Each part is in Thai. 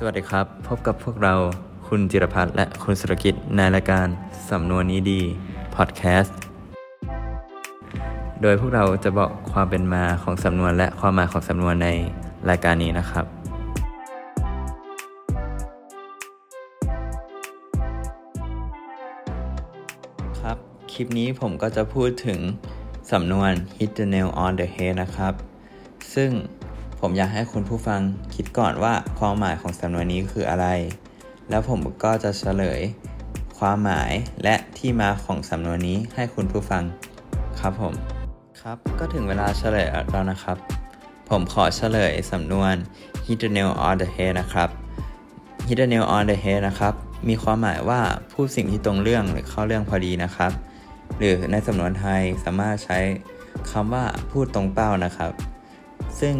สวัสดีครับ พบกับพวกเราคุณจิรพัฒน์และคุณสุรกิจในรายการสำนวนนี้ดีพอดแคสต์โดยพวกเราจะบอกความเป็นมาของสำนวนและความหมายของสำนวนในรายการนี้นะครับ ครับ คลิปนี้ผมก็จะพูดถึงสำนวน hit the nail on the head นะครับ ซึ่ง ผมอยากให้คุณผู้ฟังคิดก่อนว่าความหมายของสำนวนนี้คืออะไร แล้วผมก็จะเฉลย ความหมายและที่มาของสำนวนนี้ให้คุณผู้ฟังครับผม ครับก็ถึงเวลาเฉลยแล้วนะครับ ผมขอเฉลยสำนวน hit the nail on the head นะครับ hit the nail on the head นะครับ มีความหมายว่าพูดสิ่งที่ตรงเรื่องหรือเข้าเรื่องพอดีนะครับ หรือในสำนวนไทยสามารถใช้คำว่าพูดตรงเป้านะครับ ซึ่ง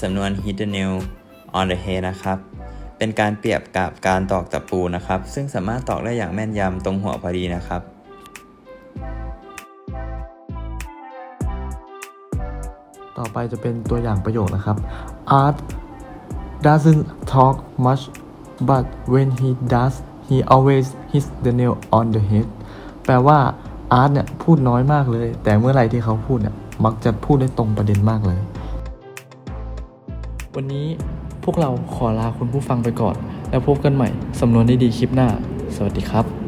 สำนวน hit the nail on the head นะครับ เป็นการเปรียบกับการตอกตะปูนะครับ ซึ่งสามารถตอกได้อย่างแม่นยำตรงหัวพอดีนะครับต่อไปจะเป็นตัวอย่างประโยคนะครับ Art doesn't talk much but when he does he always hits the nail on the head แปลว่าอาร์ตเนี่ยพูดน้อยมากเลย แต่เมื่อไหร่ที่เขาพูดเนี่ยมักจะพูดได้ตรงประเด็นมากเลย วันนี้พวกเราขอลาคุณผู้ฟังไปก่อน แล้วพบกันใหม่สำนวนดีๆคลิปหน้า สวัสดีครับ